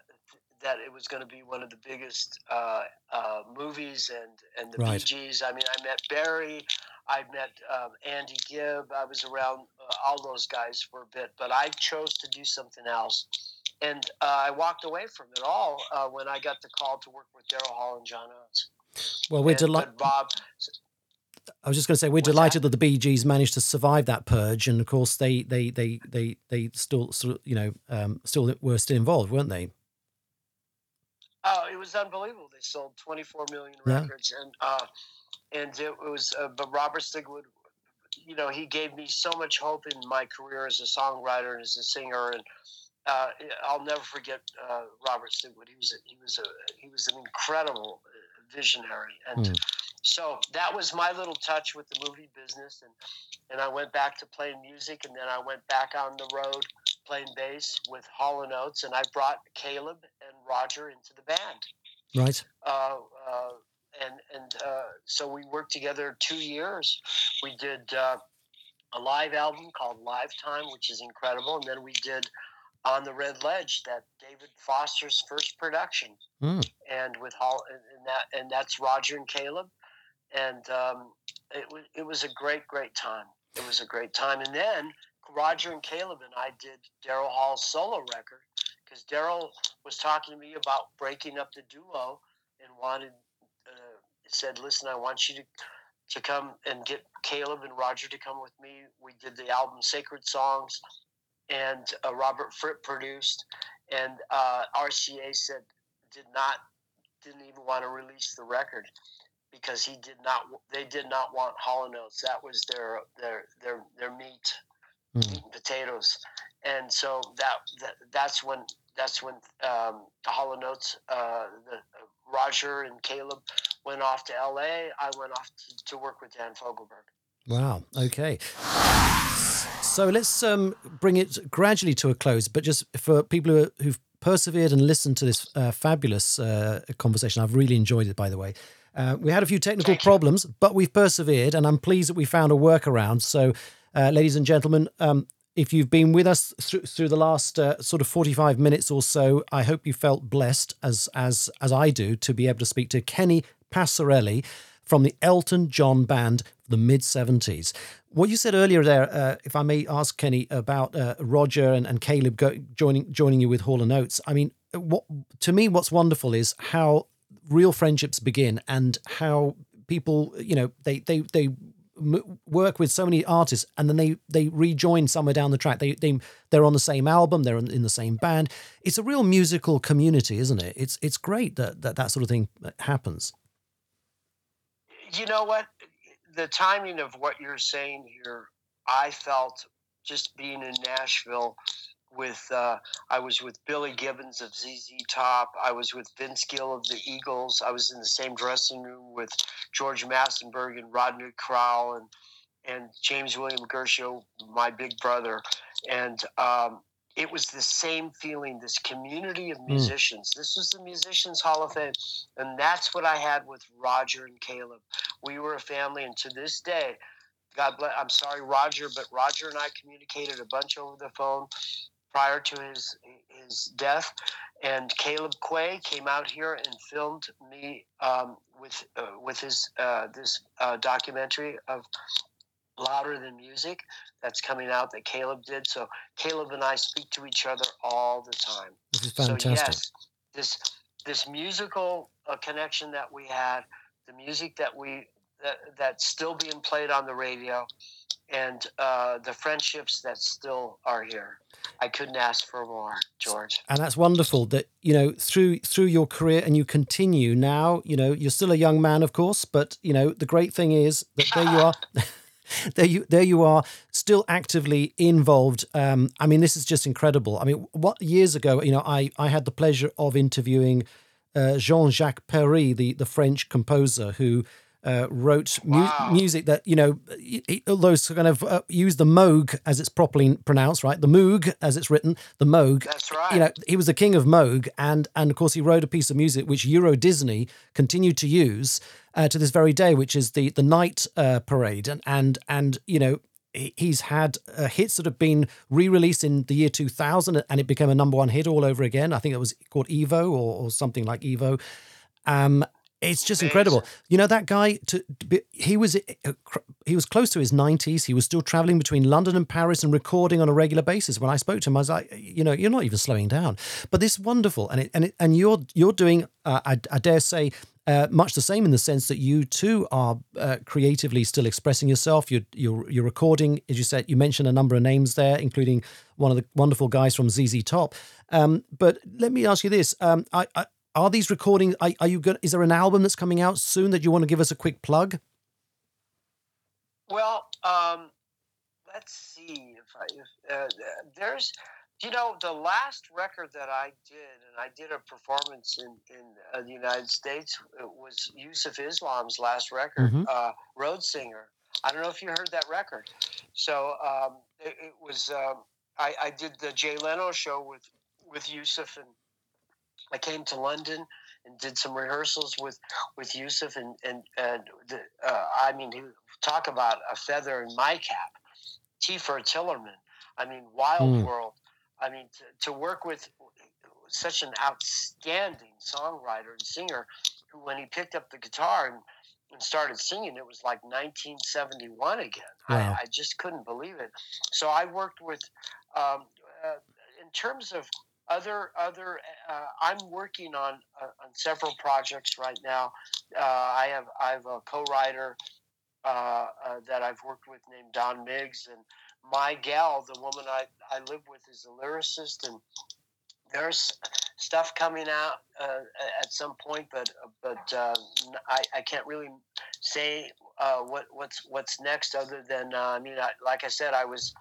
that it was going to be one of the biggest uh, uh, movies and and the Right. Gees. I mean, I met Barry, I met um, Andy Gibb. I was around uh, all those guys for a bit, but I chose to do something else. And uh, I walked away from it all uh, when I got the call to work with Daryl Hall and John Oates. Well, we're delighted. Bob, I was just going to say we're What's that? delighted that? the Bee Gees managed to survive that purge, and of course they they they they they still sort of, you know um, still were still involved, weren't they? Oh, it was unbelievable. They sold 24 million Yeah. records, and uh, and it was. Uh, but Robert Stigwood, you know, he gave me so much hope in my career as a songwriter and as a singer, and uh, I'll never forget uh, Robert Stigwood. He was a, he was a he was an incredible uh, visionary, and Hmm. so that was my little touch with the movie business, and and I went back to playing music, and then I went back on the road playing bass with Hall and Oates, and I brought Caleb and Roger into the band. Right. Uh, uh, and and uh, so we worked together two years. We did uh, a live album called Livetime, which is incredible, and then we did On the Red Ledge, that David Foster's first production, Mm. and with Hall and, that and that's Roger and Caleb, and um, it was it was a great great time. It was a great time, and then Roger and Caleb and I did Daryl Hall's solo record because Daryl was talking to me about breaking up the duo and wanted said, "Listen, I want you to to come and get Caleb and Roger to come with me." We did the album Sacred Songs, and uh, Robert Fripp produced, and uh, RCA said did not didn't even want to release the record because he did not they did not want Hall and Oates. That was their their their their meat Mm. meat and potatoes, and so that, that that's when that's when um, Hall and Oates, uh, the uh, Roger and Caleb went off to L.A. I went off to, to work with Dan Fogelberg. Wow. Okay. So let's um, bring it gradually to a close, but just for people who, who've persevered and listened to this uh, fabulous uh, conversation, I've really enjoyed it, by the way. Uh, we had a few technical Thank you. problems, but we've persevered, and I'm pleased that we found a workaround. So, uh, ladies and gentlemen, um, if you've been with us through, through the last uh, sort of 45 minutes or so, I hope you felt blessed, as as as I do, to be able to speak to Kenny Passarelli from the Elton John Band, the mid 70s. What you said earlier there, uh, if I may ask Kenny about uh, Roger and, and Caleb go, joining joining you with Hall and Oates. I mean, what to me, what's wonderful is how real friendships begin and how people, you know, they they they work with so many artists and then they they rejoin somewhere down the track. They they they're on the same album, they're in, in the same band. It's a real musical community, isn't it? It's it's great that that, that sort of thing happens. You know what? The timing of what you're saying here, I felt just being in Nashville with uh, I was with Billy Gibbons of ZZ Top. I was with Vince Gill of the Eagles. I was in the same dressing room with George Massenburg and Rodney Crowell and and James William Guercio, my big brother, and um, it was the same feeling. This community of Hmm. musicians. This was the Musicians Hall of Fame, and that's what I had with Roger and Caleb. We were a family, and to this day. God bless. I'm sorry, Roger, but Roger and I communicated a bunch over the phone prior to his his death. And Caleb Quaye came out here and filmed me um, with uh, with his uh, this uh, documentary of louder than music that's coming out that Caleb did. So Caleb and I speak to each other all the time. This is fantastic. So yes, this this musical uh, connection that we had, the music that we that, that's still being played on the radio, and uh, the friendships that still are here. I couldn't ask for more, George. and that's wonderful that you know through through your career and you continue now you know you're still a young man of course but you know the great thing is that there you are there you there you are still actively involved. Um i mean this is just incredible. I mean what years ago you know i i had the pleasure of interviewing uh, jean-jacques perrey the the french composer who uh, wrote mu- Wow. music that you know, he- he- although it's kind of uh, use the Moog as it's properly pronounced, right? The Moog as it's written, the Moog That's right. you know, he was the king of Moog, and and of course he wrote a piece of music which Euro Disney continued to use uh, to this very day, which is the the Night uh, Parade, and and and you know. He's had uh, hits that have been re-released in the year 2000, and it became a number one hit all over again. I think it was called Evo or, or something like Evo. Um, it's just incredible. You know that guy. To, he was uh, he was close to his nineties. He was still traveling between London and Paris and recording on a regular basis. When I spoke to him, I was like, you know, you're not even slowing down. But this is wonderful, and it, and it, and you're you're doing. Uh, I, I dare say. Uh, much the same in the sense that you too are uh, creatively still expressing yourself. You're, you're you're recording, as you said. You mentioned a number of names there, including one of the wonderful guys from ZZ Top. Um, but let me ask you this: um, I, I, Are these recordings? Are, are you going? Is there an album that's coming out soon that you want to give us a quick plug? Well, um, let's see if I if uh, there's you know the last record that I did and I did a performance in in uh, the United States it was Yusuf Islam's last record, Mhm. uh, Roadsinger. I don't know if you heard that record. So um, it, it was um, I, I did the Jay Leno show with with Yusuf and I came to London and did some rehearsals with with Yusuf and and, and the, uh, I mean talk about a feather in my cap, Tifer Tillerman. I mean Wild Mm. World. I mean to, to work with such an outstanding songwriter and singer who when he picked up the guitar and, and started singing it was like 1971 again. Wow. I, I just couldn't believe it. So I worked with um, uh, in terms of other other uh, I'm working on uh, on several projects right now. Uh, I have I have a co-writer uh, uh, that I've worked with named Don Miggs, and my gal, the woman I, I live with, is a lyricist, and there's stuff coming out uh, at some point, but but I, I can't really say what what's what's next, other than I mean, I, like I said, I was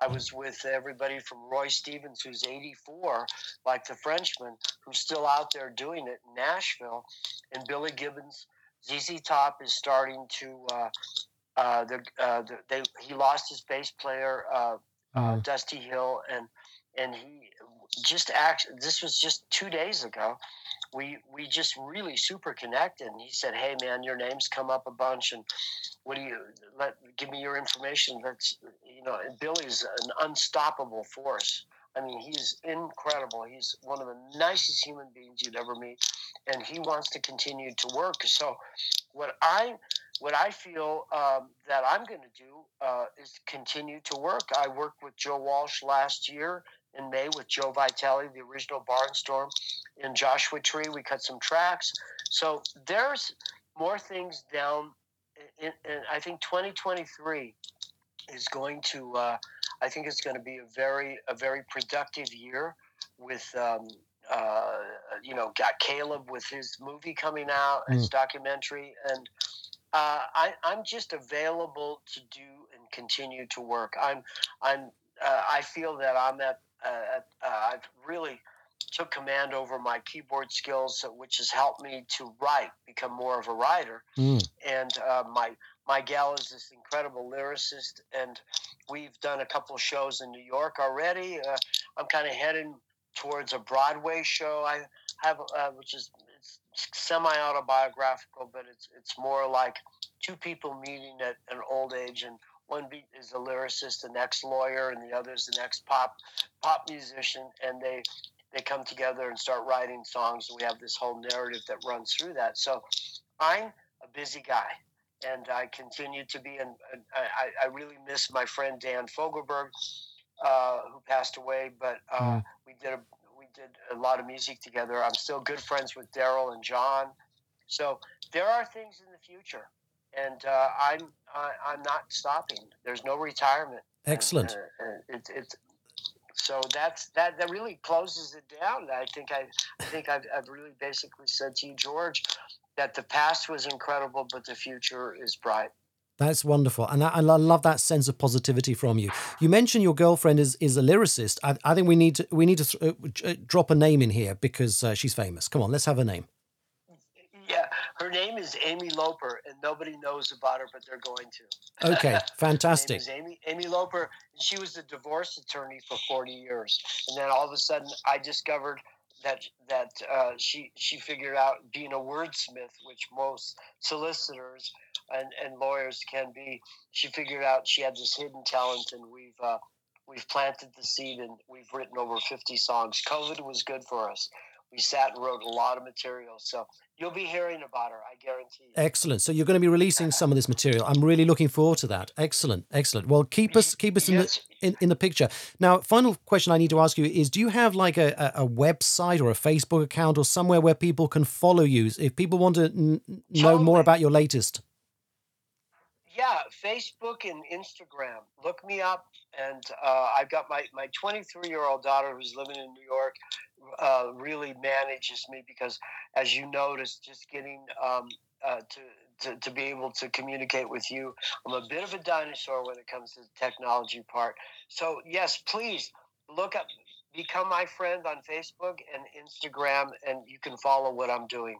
I was with everybody from Roy Stevens, who's 84, like the Frenchman, who's still out there doing it in Nashville, and Billy Gibbons. ZZ Top is starting to. Uh, uh, the, uh, the, they, he lost his bass player, uh, uh, Mm. Dusty Hill, and and he just act. This was just two days ago. We we just really super connected, and he said, "Hey man, your name's come up a bunch, and what do you let give me your information?" That's you know, Billy's an unstoppable force. I mean, he's incredible. He's one of the nicest human beings you'd ever meet, and he wants to continue to work. So, what I what I feel um, that I'm going to do uh, is continue to work. I worked with Joe Walsh last year in May with Joe Vitale, the original Barnstorm. In Joshua Tree, we cut some tracks. So there's more things down. In, in, I think 2023 is going to. Uh, I think it's going to be a very a very productive year with. Um, uh, you know, got Caleb with his movie coming out, his documentary, and uh, I, I'm just available to do and continue to work. I'm, I'm, uh, I feel that I'm at, uh, uh, I've really took command over my keyboard skills, which has helped me to write, become more of a writer. Mm. And uh, my my gal is this incredible lyricist, and we've done a couple of shows in New York already. Uh, I'm kind of heading towards a Broadway show. I have, uh, which is semi autobiographical, but it's it's more like two people meeting at an old age, and one beat is a lyricist, the next lawyer, and the other is the next pop pop musician, and they they come together and start writing songs, and we have this whole narrative that runs through that. So I'm a busy guy. And I continue to be, and I, I really miss my friend Dan Fogelberg, uh, who passed away. But uh, Mm. we did a we did a lot of music together. I'm still good friends with Daryl and John. So there are things in the future, and uh, I'm I, I'm not stopping. There's no retirement. Excellent. Uh, uh, it's it's so that's that that really closes it down. I think I I think I've, I've really basically said to you, George, that the past was incredible, but the future is bright. That's wonderful, and I, I love that sense of positivity from you. You mentioned your girlfriend is is a lyricist. I, I think we need to we need to th- uh, uh, drop a name in here because uh, she's famous. Come on, let's have a name. Her name is Amy Loper, and nobody knows about her, but they're going to. Okay, Her name fantastic. is Amy Amy Loper. and She was a divorce attorney for 40 years, and then all of a sudden, I discovered that that uh, she she figured out being a wordsmith, which most solicitors and, and lawyers can be. She figured out she had this hidden talent, and we've uh, we've planted the seed, and we've written over 50 songs. COVID was good for us. We sat and wrote a lot of material, so you'll be hearing about her. I guarantee. you. Excellent. So you're going to be releasing some of this material. I'm really looking forward to that. Excellent, excellent. Well, keep us keep us in the in, in the picture. Now, final question I need to ask you is: Do you have like a, a, a website or a Facebook account or somewhere where people can follow you if people want to n- know more about your latest? Yeah, Facebook and Instagram. Look me up, and uh, I've got my my 23 year old daughter who's living in New York. Uh, really manages me because, as you noticed, just getting um, uh, to, to to be able to communicate with you, I'm a bit of a dinosaur when it comes to the technology part. So yes, please look up, become my friend on Facebook and Instagram, and you can follow what I'm doing.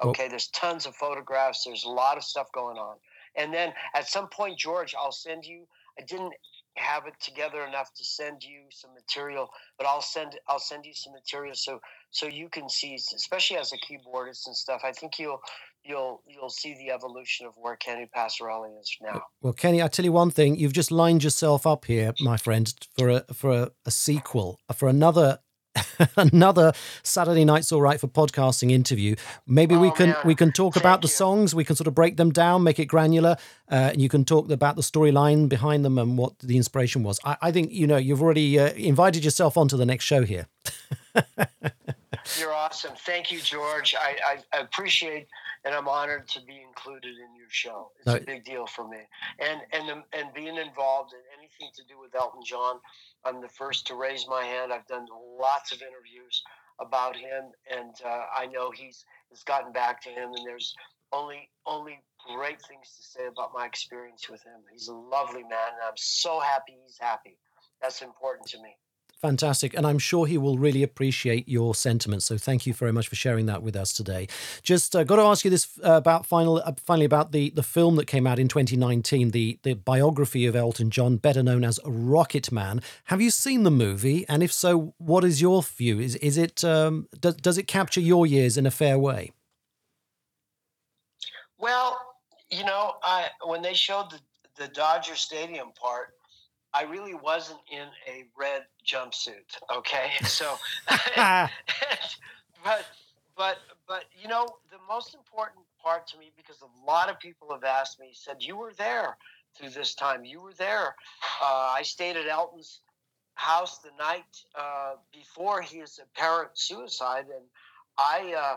Well- Okay, there's tons of photographs. There's a lot of stuff going on. And then at some point, George, I'll send you. I didn't have it together enough to send you some material, but I'll send I'll send you some material so so you can see, especially as a keyboardist and stuff. I think you'll you'll you'll see the evolution of where Kenny Passarelli is uh, now. Well, Kenny, I tell you one thing: you've just lined yourself up here, my friend, for a for a, a sequel, for another another Saturday Night's All Right for podcasting interview. Maybe we Oh, can man. we can talk Thank about the you. songs. We can sort of break them down, make it granular, uh, and you can talk about the storyline behind them and what the inspiration was. I, I think you know you've already uh, invited yourself onto the next show here. You're awesome. Thank you, George. I, I, appreciate and I'm honored to be included in your show. It's No. a big deal for me. And and the, and being involved in anything to do with Elton John, I'm the first to raise my hand. I've done lots of interviews about him, and uh, I know he's has gotten back to him. And there's only only great things to say about my experience with him. He's a lovely man, and I'm so happy he's happy. That's important to me. Fantastic. And I'm sure he will really appreciate your sentiments. So thank you very much for sharing that with us today. Just uh, got to ask you this uh, about final, uh, finally about the, the film that came out in 2019, the, the biography of Elton John, better known as Rocket Man. Have you seen the movie? And if so, what is your view? Is, is it, um, does, does it capture your years in a fair way? Well, you know, I when they showed the, the Dodger Stadium part, I really wasn't in a red jumpsuit. Okay, so, but but but you know, the most important part to me because a lot of people have asked me, said you were there through this time. You were there. Uh, I stayed at Elton's house the night uh, before his apparent suicide, and I uh,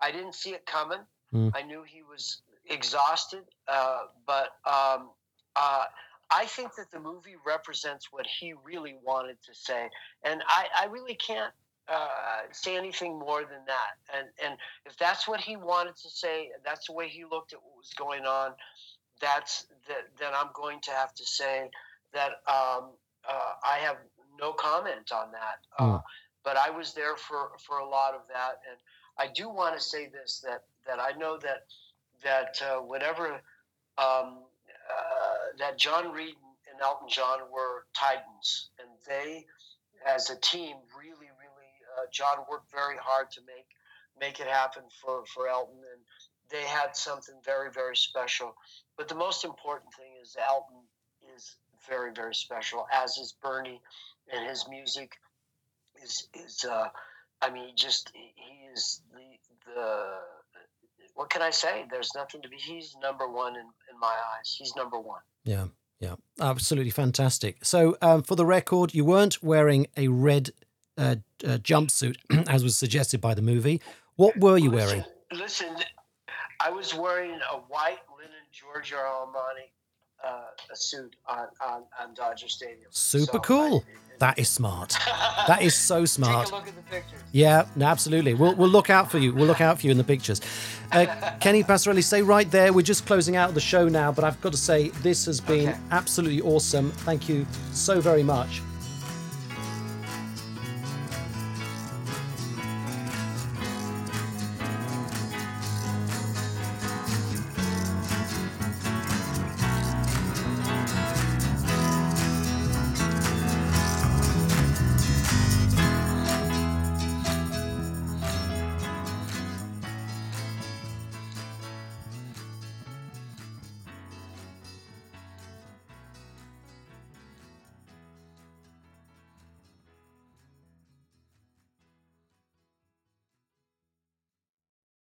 I didn't see it coming. Mm. I knew he was exhausted, uh, but um, uh, I think that the movie represents what he really wanted to say, and I, I really can't uh, say anything more than that. And and if that's what he wanted to say, that's the way he looked at what was going on. That's that. Then I'm going to have to say that um, uh, I have no comment on that. Uh, Mm. but I was there for for a lot of that, and I do want to say this that that I know that that uh, whatever um, uh, that John Reid and Elton John were titans, and they, as a team, really, really, uh, John worked very hard to make make it happen for for Elton, and they had something very, very special. But the most important thing is Elton is very, very special, as is Bernie, and his music is is. Uh, I mean, just he is the the. What can I say? There's nothing to be. He's number one in, in my eyes. He's number one. Yeah, yeah, absolutely fantastic. So, um, for the record, you weren't wearing a red uh, uh, jumpsuit, as was suggested by the movie. What were you wearing? Listen, listen, I was wearing a white linen Giorgio Armani uh, a suit on, on, on Dodger Stadium. Super So cool. I- That is smart. That is so smart. Take a look at the pictures. Yeah, no, absolutely. We'll, we'll look out for you. We'll look out for you in the pictures. Uh, Kenny Passarelli, stay right there. We're just closing out the show now, but I've got to say, this has been Okay. absolutely awesome. Thank you so very much